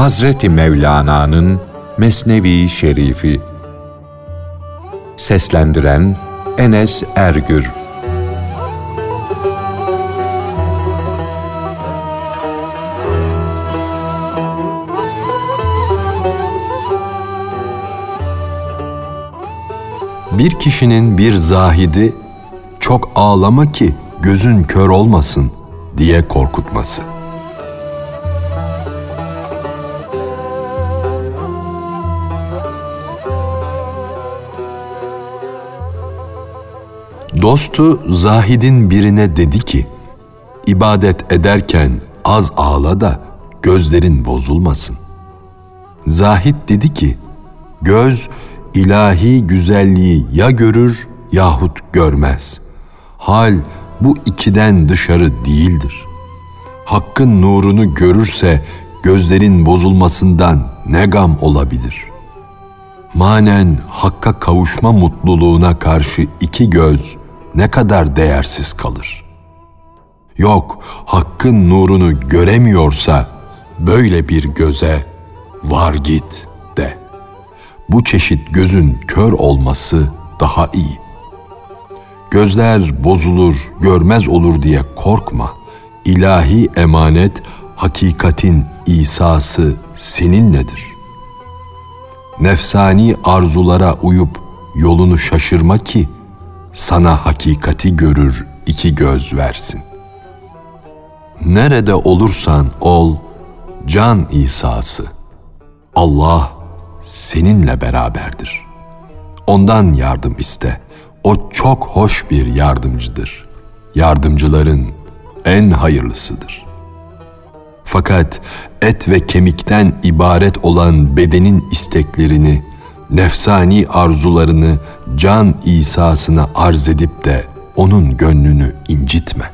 Hazreti Mevlana'nın Mesnevi Şerifi Seslendiren Enes Ergür Bir kişinin bir zahidi çok ağlama ki gözün kör olmasın diye korkutması. Dostu Zahid'in birine dedi ki, ibadet ederken az ağla da gözlerin bozulmasın. Zahid dedi ki, göz ilahi güzelliği ya görür yahut görmez. Hal bu ikiden dışarı değildir. Hakkın nurunu görürse gözlerin bozulmasından ne gam olabilir? Manen hakka kavuşma mutluluğuna karşı iki göz ne kadar değersiz kalır. Yok, hakkın nurunu göremiyorsa böyle bir göze var git de. Bu çeşit gözün kör olması daha iyi. Gözler bozulur, görmez olur diye korkma. İlahi emanet, hakikatin İsa'sı seninledir. Nefsani arzulara uyup yolunu şaşırma ki sana hakikati görür iki göz versin. Nerede olursan ol, can İsa'sı. Allah seninle beraberdir. Ondan yardım iste. O çok hoş bir yardımcıdır. Yardımcıların en hayırlısıdır. Fakat et ve kemikten ibaret olan bedenin isteklerini nefsani arzularını can İsa'sına arz edip de onun gönlünü incitme.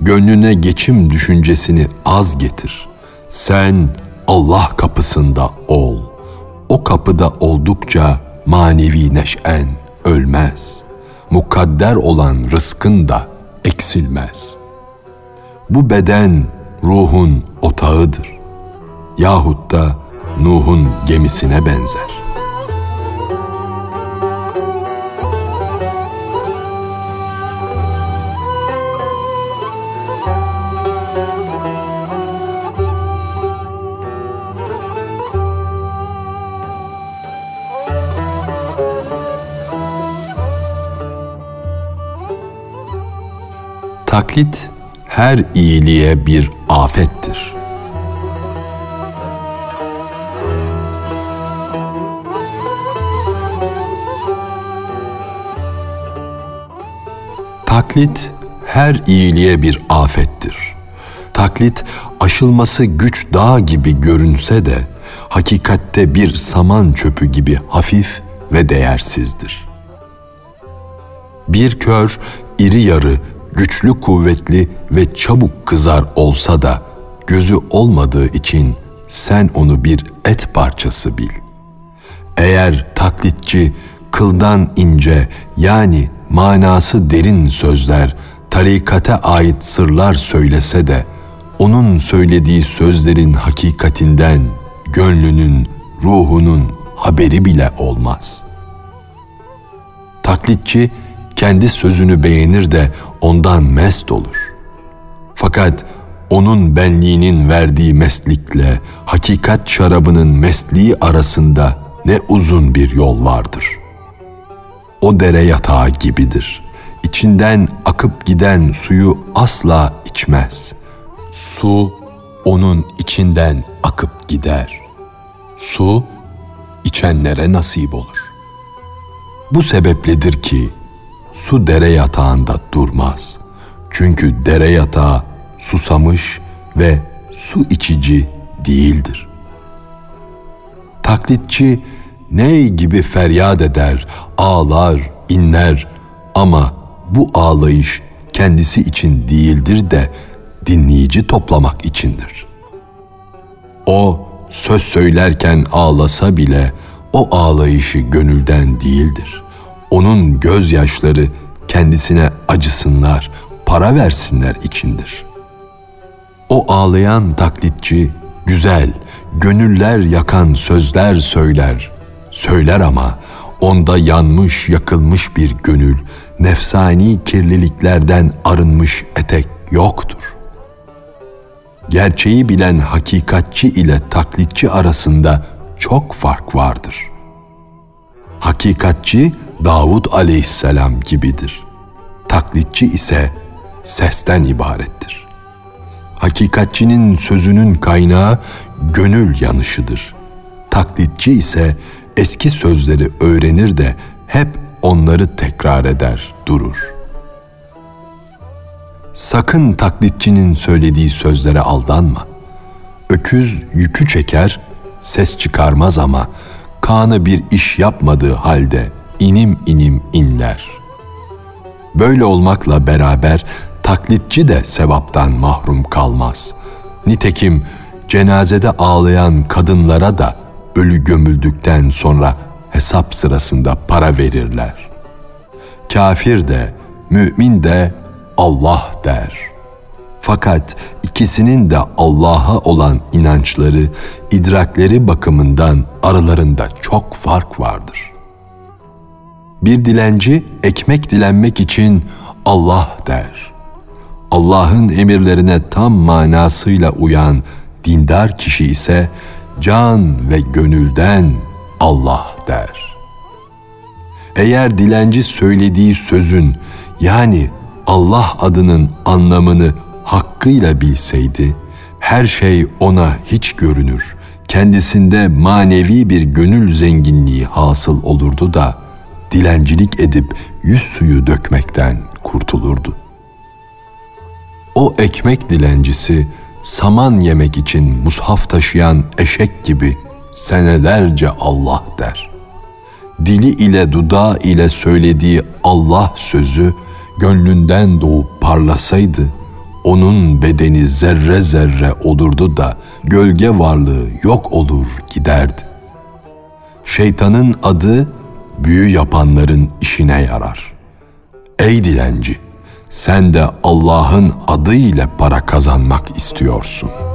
Gönlüne geçim düşüncesini az getir. Sen Allah kapısında ol. O kapıda oldukça manevi neşen ölmez. Mukadder olan rızkın da eksilmez. Bu beden ruhun otağıdır. Yahut da Nuh'un gemisine benzer. Taklit her iyiliğe bir afettir. Taklit her iyiliğe bir afettir. Taklit aşılması güç dağ gibi görünse de hakikatte bir saman çöpü gibi hafif ve değersizdir. Bir kör iri yarı güçlü kuvvetli ve çabuk kızar olsa da gözü olmadığı için sen onu bir et parçası bil. Eğer taklitçi kıldan ince yani manası derin sözler, tarikate ait sırlar söylese de onun söylediği sözlerin hakikatinden gönlünün, ruhunun haberi bile olmaz. Taklitçi kendi sözünü beğenir de ondan mest olur. Fakat onun benliğinin verdiği meslikle hakikat şarabının mesliği arasında ne uzun bir yol vardır. O dere yatağı gibidir. İçinden akıp giden suyu asla içmez. Su onun içinden akıp gider. Su içenlere nasip olur. Bu sebepledir ki su dere yatağında durmaz. Çünkü dere yatağı susamış ve su içici değildir. Taklitçi ney gibi feryat eder, ağlar, inler ama bu ağlayış kendisi için değildir de dinleyici toplamak içindir. O söz söylerken ağlasa bile o ağlayışı gönülden değildir onun gözyaşları kendisine acısınlar, para versinler içindir. O ağlayan taklitçi güzel, gönüller yakan sözler söyler. Söyler ama onda yanmış yakılmış bir gönül, nefsani kirliliklerden arınmış etek yoktur. Gerçeği bilen hakikatçi ile taklitçi arasında çok fark vardır. Hakikatçi Davud aleyhisselam gibidir. Taklitçi ise sesten ibarettir. Hakikatçinin sözünün kaynağı gönül yanışıdır. Taklitçi ise eski sözleri öğrenir de hep onları tekrar eder, durur. Sakın taklitçinin söylediği sözlere aldanma. Öküz yükü çeker, ses çıkarmaz ama kanı bir iş yapmadığı halde inim inim inler. Böyle olmakla beraber taklitçi de sevaptan mahrum kalmaz. Nitekim cenazede ağlayan kadınlara da ölü gömüldükten sonra hesap sırasında para verirler. Kafir de, mümin de Allah der. Fakat ikisinin de Allah'a olan inançları, idrakleri bakımından aralarında çok fark vardır. Bir dilenci ekmek dilenmek için Allah der. Allah'ın emirlerine tam manasıyla uyan dindar kişi ise can ve gönülden Allah der. Eğer dilenci söylediği sözün yani Allah adının anlamını hakkıyla bilseydi, her şey ona hiç görünür, kendisinde manevi bir gönül zenginliği hasıl olurdu da, dilencilik edip yüz suyu dökmekten kurtulurdu. O ekmek dilencisi, saman yemek için mushaf taşıyan eşek gibi senelerce Allah der. Dili ile dudağı ile söylediği Allah sözü gönlünden doğup parlasaydı, onun bedeni zerre zerre olurdu da gölge varlığı yok olur giderdi. Şeytanın adı büyü yapanların işine yarar. Ey dilenci, sen de Allah'ın adı ile para kazanmak istiyorsun.''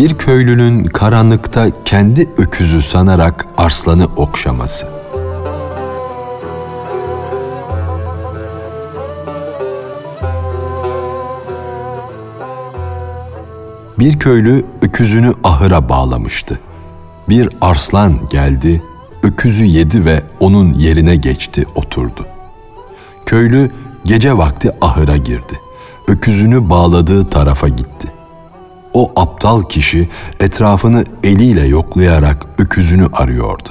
Bir köylünün karanlıkta kendi öküzü sanarak arslanı okşaması. Bir köylü öküzünü ahıra bağlamıştı. Bir arslan geldi, öküzü yedi ve onun yerine geçti, oturdu. Köylü gece vakti ahıra girdi. Öküzünü bağladığı tarafa gitti. O aptal kişi etrafını eliyle yoklayarak öküzünü arıyordu.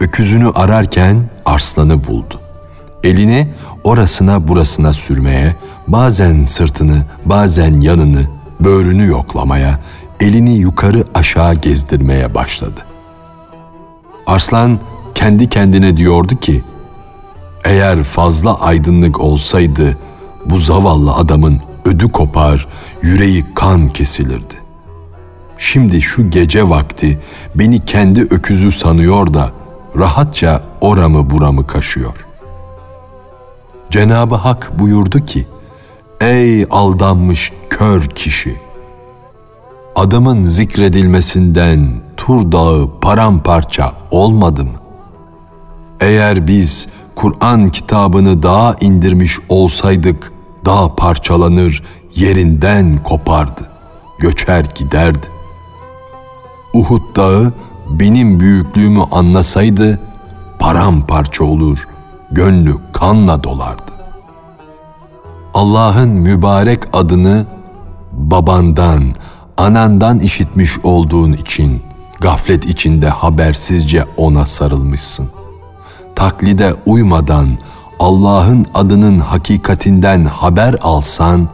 Öküzünü ararken arslanı buldu. Elini orasına burasına sürmeye, bazen sırtını, bazen yanını, böğrünü yoklamaya, elini yukarı aşağı gezdirmeye başladı. Arslan kendi kendine diyordu ki, eğer fazla aydınlık olsaydı bu zavallı adamın ödü kopar, yüreği kan kesilirdi. Şimdi şu gece vakti beni kendi öküzü sanıyor da rahatça oramı buramı kaşıyor. Cenabı Hak buyurdu ki, Ey aldanmış kör kişi! Adamın zikredilmesinden Tur Dağı paramparça olmadı mı? Eğer biz Kur'an kitabını daha indirmiş olsaydık, dağ parçalanır, yerinden kopardı, göçer giderdi. Uhud dağı benim büyüklüğümü anlasaydı paramparça olur, gönlü kanla dolardı. Allah'ın mübarek adını babandan, anandan işitmiş olduğun için gaflet içinde habersizce ona sarılmışsın. Taklide uymadan Allah'ın adının hakikatinden haber alsan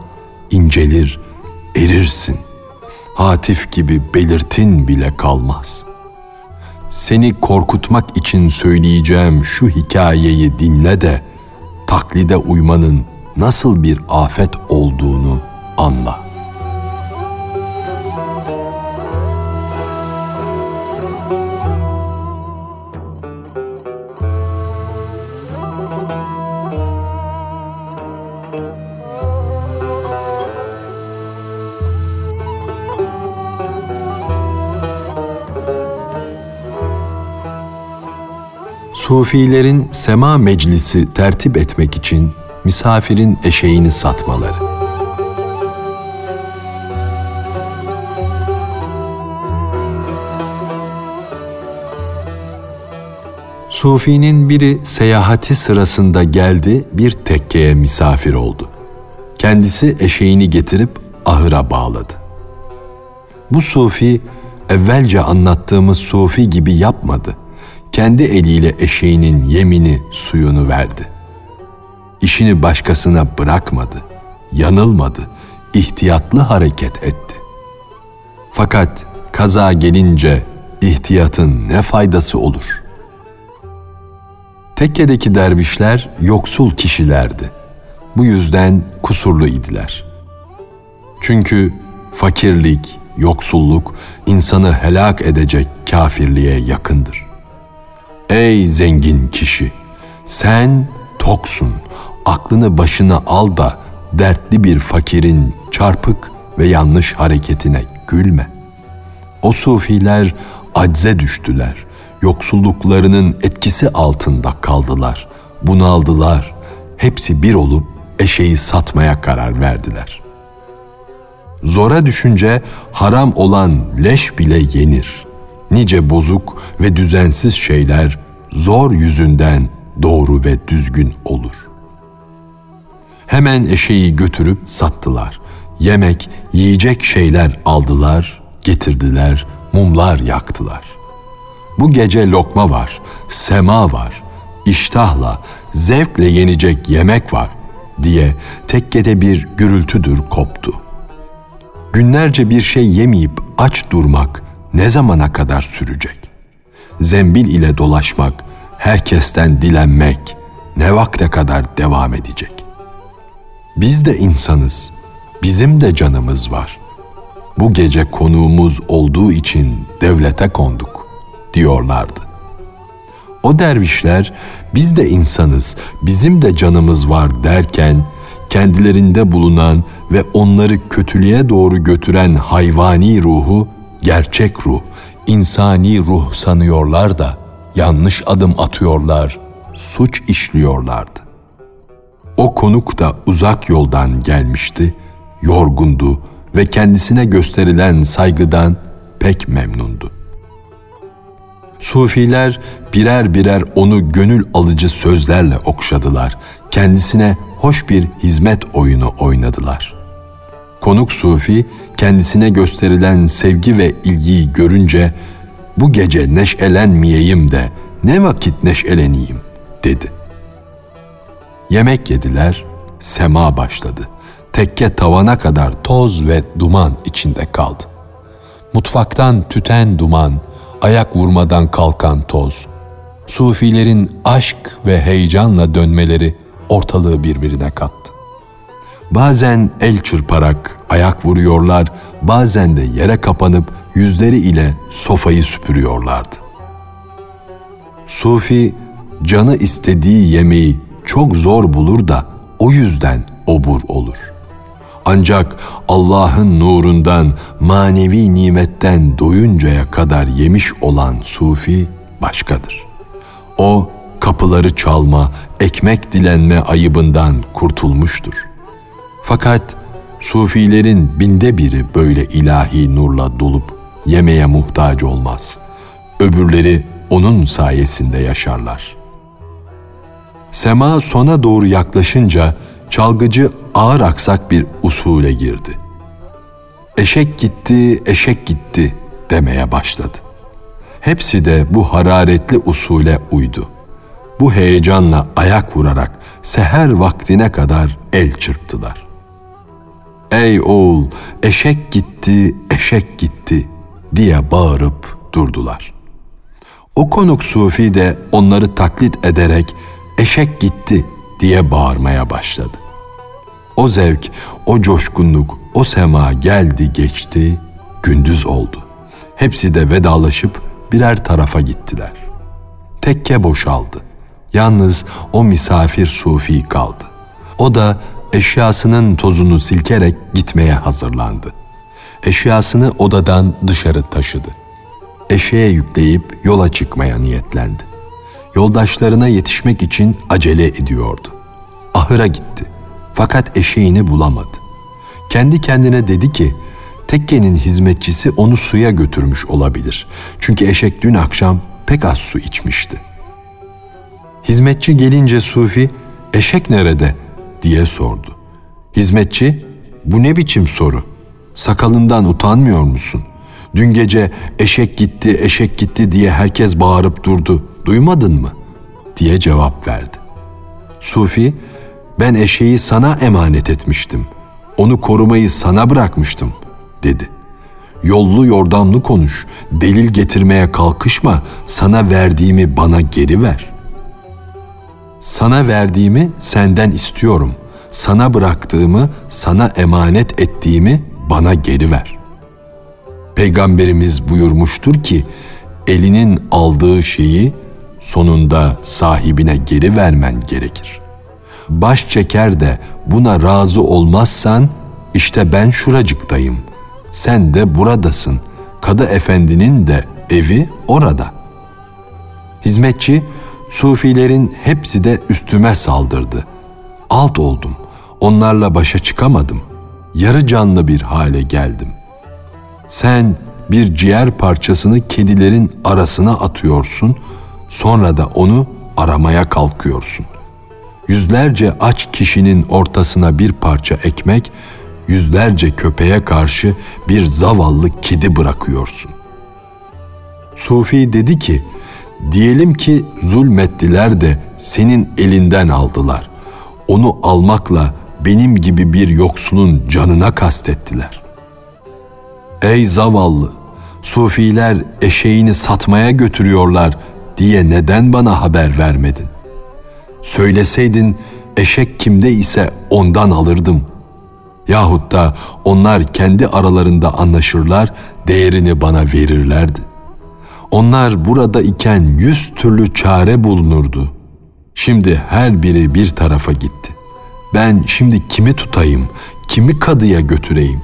incelir, erirsin. Hatif gibi belirtin bile kalmaz. Seni korkutmak için söyleyeceğim şu hikayeyi dinle de taklide uymanın nasıl bir afet olduğunu anla. Sufilerin sema meclisi tertip etmek için misafirin eşeğini satmaları. Sufinin biri seyahati sırasında geldi bir tekkeye misafir oldu. Kendisi eşeğini getirip ahıra bağladı. Bu sufi evvelce anlattığımız sufi gibi yapmadı kendi eliyle eşeğinin yemini, suyunu verdi. İşini başkasına bırakmadı, yanılmadı, ihtiyatlı hareket etti. Fakat kaza gelince ihtiyatın ne faydası olur? Tekkedeki dervişler yoksul kişilerdi. Bu yüzden kusurlu idiler. Çünkü fakirlik, yoksulluk insanı helak edecek kafirliğe yakındır.'' Ey zengin kişi! Sen toksun, aklını başına al da dertli bir fakirin çarpık ve yanlış hareketine gülme. O sufiler acze düştüler, yoksulluklarının etkisi altında kaldılar, bunaldılar. Hepsi bir olup eşeği satmaya karar verdiler. Zora düşünce haram olan leş bile yenir. Nice bozuk ve düzensiz şeyler zor yüzünden doğru ve düzgün olur. Hemen eşeği götürüp sattılar. Yemek, yiyecek şeyler aldılar, getirdiler, mumlar yaktılar. Bu gece lokma var, sema var, iştahla, zevkle yenecek yemek var diye tekkede bir gürültüdür koptu. Günlerce bir şey yemeyip aç durmak ne zamana kadar sürecek? zembil ile dolaşmak, herkesten dilenmek ne vakte kadar devam edecek? Biz de insanız, bizim de canımız var. Bu gece konuğumuz olduğu için devlete konduk diyorlardı. O dervişler biz de insanız, bizim de canımız var derken kendilerinde bulunan ve onları kötülüğe doğru götüren hayvani ruhu gerçek ruh, insani ruh sanıyorlar da yanlış adım atıyorlar, suç işliyorlardı. O konuk da uzak yoldan gelmişti, yorgundu ve kendisine gösterilen saygıdan pek memnundu. Sufiler birer birer onu gönül alıcı sözlerle okşadılar. Kendisine hoş bir hizmet oyunu oynadılar.'' Konuk Sufi kendisine gösterilen sevgi ve ilgiyi görünce bu gece neşelenmeyeyim de ne vakit neşeleneyim dedi. Yemek yediler, sema başladı. Tekke tavana kadar toz ve duman içinde kaldı. Mutfaktan tüten duman, ayak vurmadan kalkan toz. Sufilerin aşk ve heyecanla dönmeleri ortalığı birbirine kattı. Bazen el çırparak ayak vuruyorlar, bazen de yere kapanıp yüzleri ile sofayı süpürüyorlardı. Sufi canı istediği yemeği çok zor bulur da o yüzden obur olur. Ancak Allah'ın nurundan, manevi nimetten doyuncaya kadar yemiş olan sufi başkadır. O kapıları çalma, ekmek dilenme ayıbından kurtulmuştur.'' Fakat sufilerin binde biri böyle ilahi nurla dolup yemeye muhtaç olmaz. Öbürleri onun sayesinde yaşarlar. Sema sona doğru yaklaşınca çalgıcı ağır aksak bir usule girdi. Eşek gitti, eşek gitti demeye başladı. Hepsi de bu hararetli usule uydu. Bu heyecanla ayak vurarak seher vaktine kadar el çırptılar. Ey oğul eşek gitti, eşek gitti diye bağırıp durdular. O konuk sufi de onları taklit ederek eşek gitti diye bağırmaya başladı. O zevk, o coşkunluk, o sema geldi geçti, gündüz oldu. Hepsi de vedalaşıp birer tarafa gittiler. Tekke boşaldı. Yalnız o misafir sufi kaldı. O da eşyasının tozunu silkerek gitmeye hazırlandı. Eşyasını odadan dışarı taşıdı. Eşeğe yükleyip yola çıkmaya niyetlendi. Yoldaşlarına yetişmek için acele ediyordu. Ahıra gitti. Fakat eşeğini bulamadı. Kendi kendine dedi ki, tekkenin hizmetçisi onu suya götürmüş olabilir. Çünkü eşek dün akşam pek az su içmişti. Hizmetçi gelince Sufi, eşek nerede diye sordu. Hizmetçi, bu ne biçim soru? Sakalından utanmıyor musun? Dün gece eşek gitti, eşek gitti diye herkes bağırıp durdu. Duymadın mı? diye cevap verdi. Sufi, ben eşeği sana emanet etmiştim. Onu korumayı sana bırakmıştım, dedi. Yollu yordamlı konuş, delil getirmeye kalkışma, sana verdiğimi bana geri ver. Sana verdiğimi senden istiyorum. Sana bıraktığımı, sana emanet ettiğimi bana geri ver. Peygamberimiz buyurmuştur ki, elinin aldığı şeyi sonunda sahibine geri vermen gerekir. Baş çeker de buna razı olmazsan, işte ben şuracıktayım, sen de buradasın. Kadı efendinin de evi orada. Hizmetçi, Sufilerin hepsi de üstüme saldırdı. Alt oldum. Onlarla başa çıkamadım. Yarı canlı bir hale geldim. Sen bir ciğer parçasını kedilerin arasına atıyorsun, sonra da onu aramaya kalkıyorsun. Yüzlerce aç kişinin ortasına bir parça ekmek, yüzlerce köpeğe karşı bir zavallı kedi bırakıyorsun. Sufi dedi ki, Diyelim ki zulmettiler de senin elinden aldılar. Onu almakla benim gibi bir yoksulun canına kastettiler. Ey zavallı, sufiler eşeğini satmaya götürüyorlar diye neden bana haber vermedin? Söyleseydin eşek kimde ise ondan alırdım. Yahut da onlar kendi aralarında anlaşırlar, değerini bana verirlerdi. Onlar burada iken yüz türlü çare bulunurdu. Şimdi her biri bir tarafa gitti. Ben şimdi kimi tutayım, kimi kadıya götüreyim?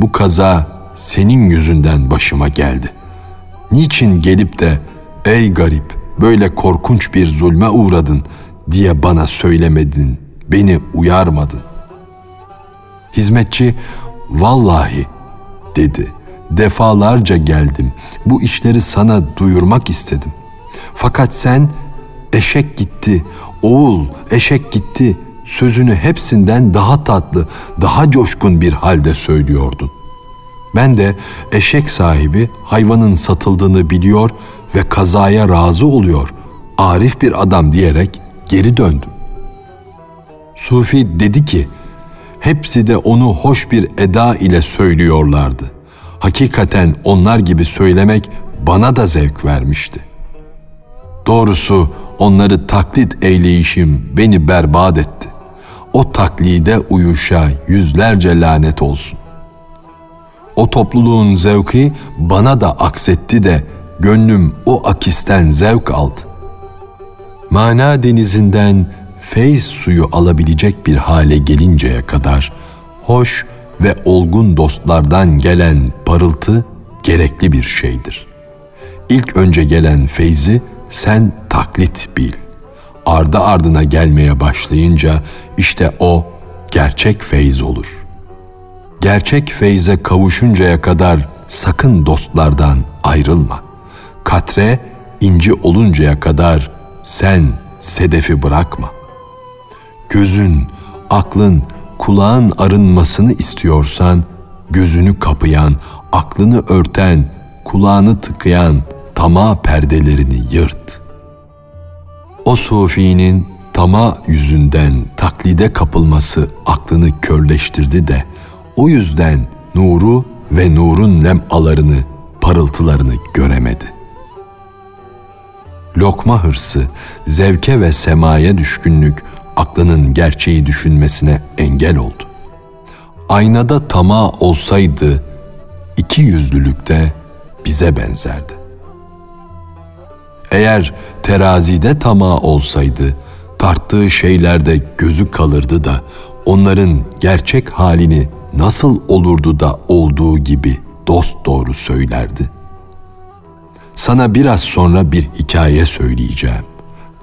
Bu kaza senin yüzünden başıma geldi. Niçin gelip de ey garip böyle korkunç bir zulme uğradın diye bana söylemedin, beni uyarmadın. Hizmetçi vallahi dedi.'' Defalarca geldim. Bu işleri sana duyurmak istedim. Fakat sen eşek gitti, oğul eşek gitti sözünü hepsinden daha tatlı, daha coşkun bir halde söylüyordun. Ben de eşek sahibi hayvanın satıldığını biliyor ve kazaya razı oluyor. Arif bir adam diyerek geri döndüm. Sufi dedi ki, hepsi de onu hoş bir eda ile söylüyorlardı hakikaten onlar gibi söylemek bana da zevk vermişti. Doğrusu onları taklit eyleyişim beni berbat etti. O taklide uyuşa yüzlerce lanet olsun. O topluluğun zevki bana da aksetti de gönlüm o akisten zevk aldı. Mana denizinden feyz suyu alabilecek bir hale gelinceye kadar hoş ve olgun dostlardan gelen parıltı gerekli bir şeydir. İlk önce gelen feyzi sen taklit bil. Ardı ardına gelmeye başlayınca işte o gerçek feyz olur. Gerçek feyze kavuşuncaya kadar sakın dostlardan ayrılma. Katre inci oluncaya kadar sen sedefi bırakma. Gözün, aklın kulağın arınmasını istiyorsan, gözünü kapayan, aklını örten, kulağını tıkayan tama perdelerini yırt. O sufinin tama yüzünden taklide kapılması aklını körleştirdi de o yüzden nuru ve nurun lemalarını, parıltılarını göremedi. Lokma hırsı, zevke ve semaya düşkünlük aklının gerçeği düşünmesine engel oldu. Aynada tamah olsaydı iki yüzlülükte bize benzerdi. Eğer terazide tamah olsaydı tarttığı şeylerde gözü kalırdı da onların gerçek halini nasıl olurdu da olduğu gibi dost doğru söylerdi. Sana biraz sonra bir hikaye söyleyeceğim.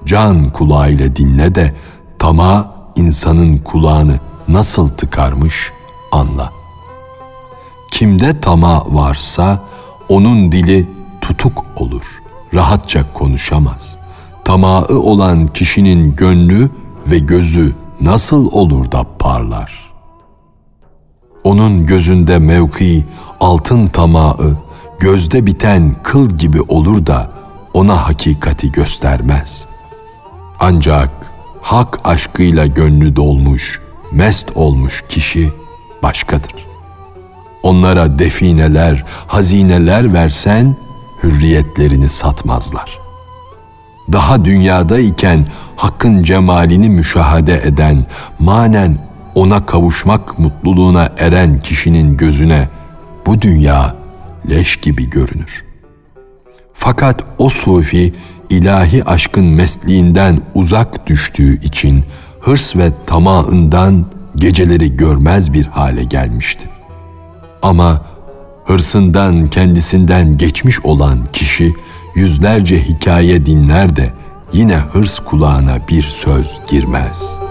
Can kulağıyla dinle de tama insanın kulağını nasıl tıkarmış anla. Kimde tama varsa onun dili tutuk olur, rahatça konuşamaz. Tamağı olan kişinin gönlü ve gözü nasıl olur da parlar? Onun gözünde mevki altın tamağı, gözde biten kıl gibi olur da ona hakikati göstermez. Ancak hak aşkıyla gönlü dolmuş, mest olmuş kişi başkadır. Onlara defineler, hazineler versen hürriyetlerini satmazlar. Daha dünyada iken hakkın cemalini müşahede eden, manen ona kavuşmak mutluluğuna eren kişinin gözüne bu dünya leş gibi görünür. Fakat o sufi ilahi aşkın mesliğinden uzak düştüğü için hırs ve tamağından geceleri görmez bir hale gelmişti. Ama hırsından kendisinden geçmiş olan kişi yüzlerce hikaye dinler de yine hırs kulağına bir söz girmez.''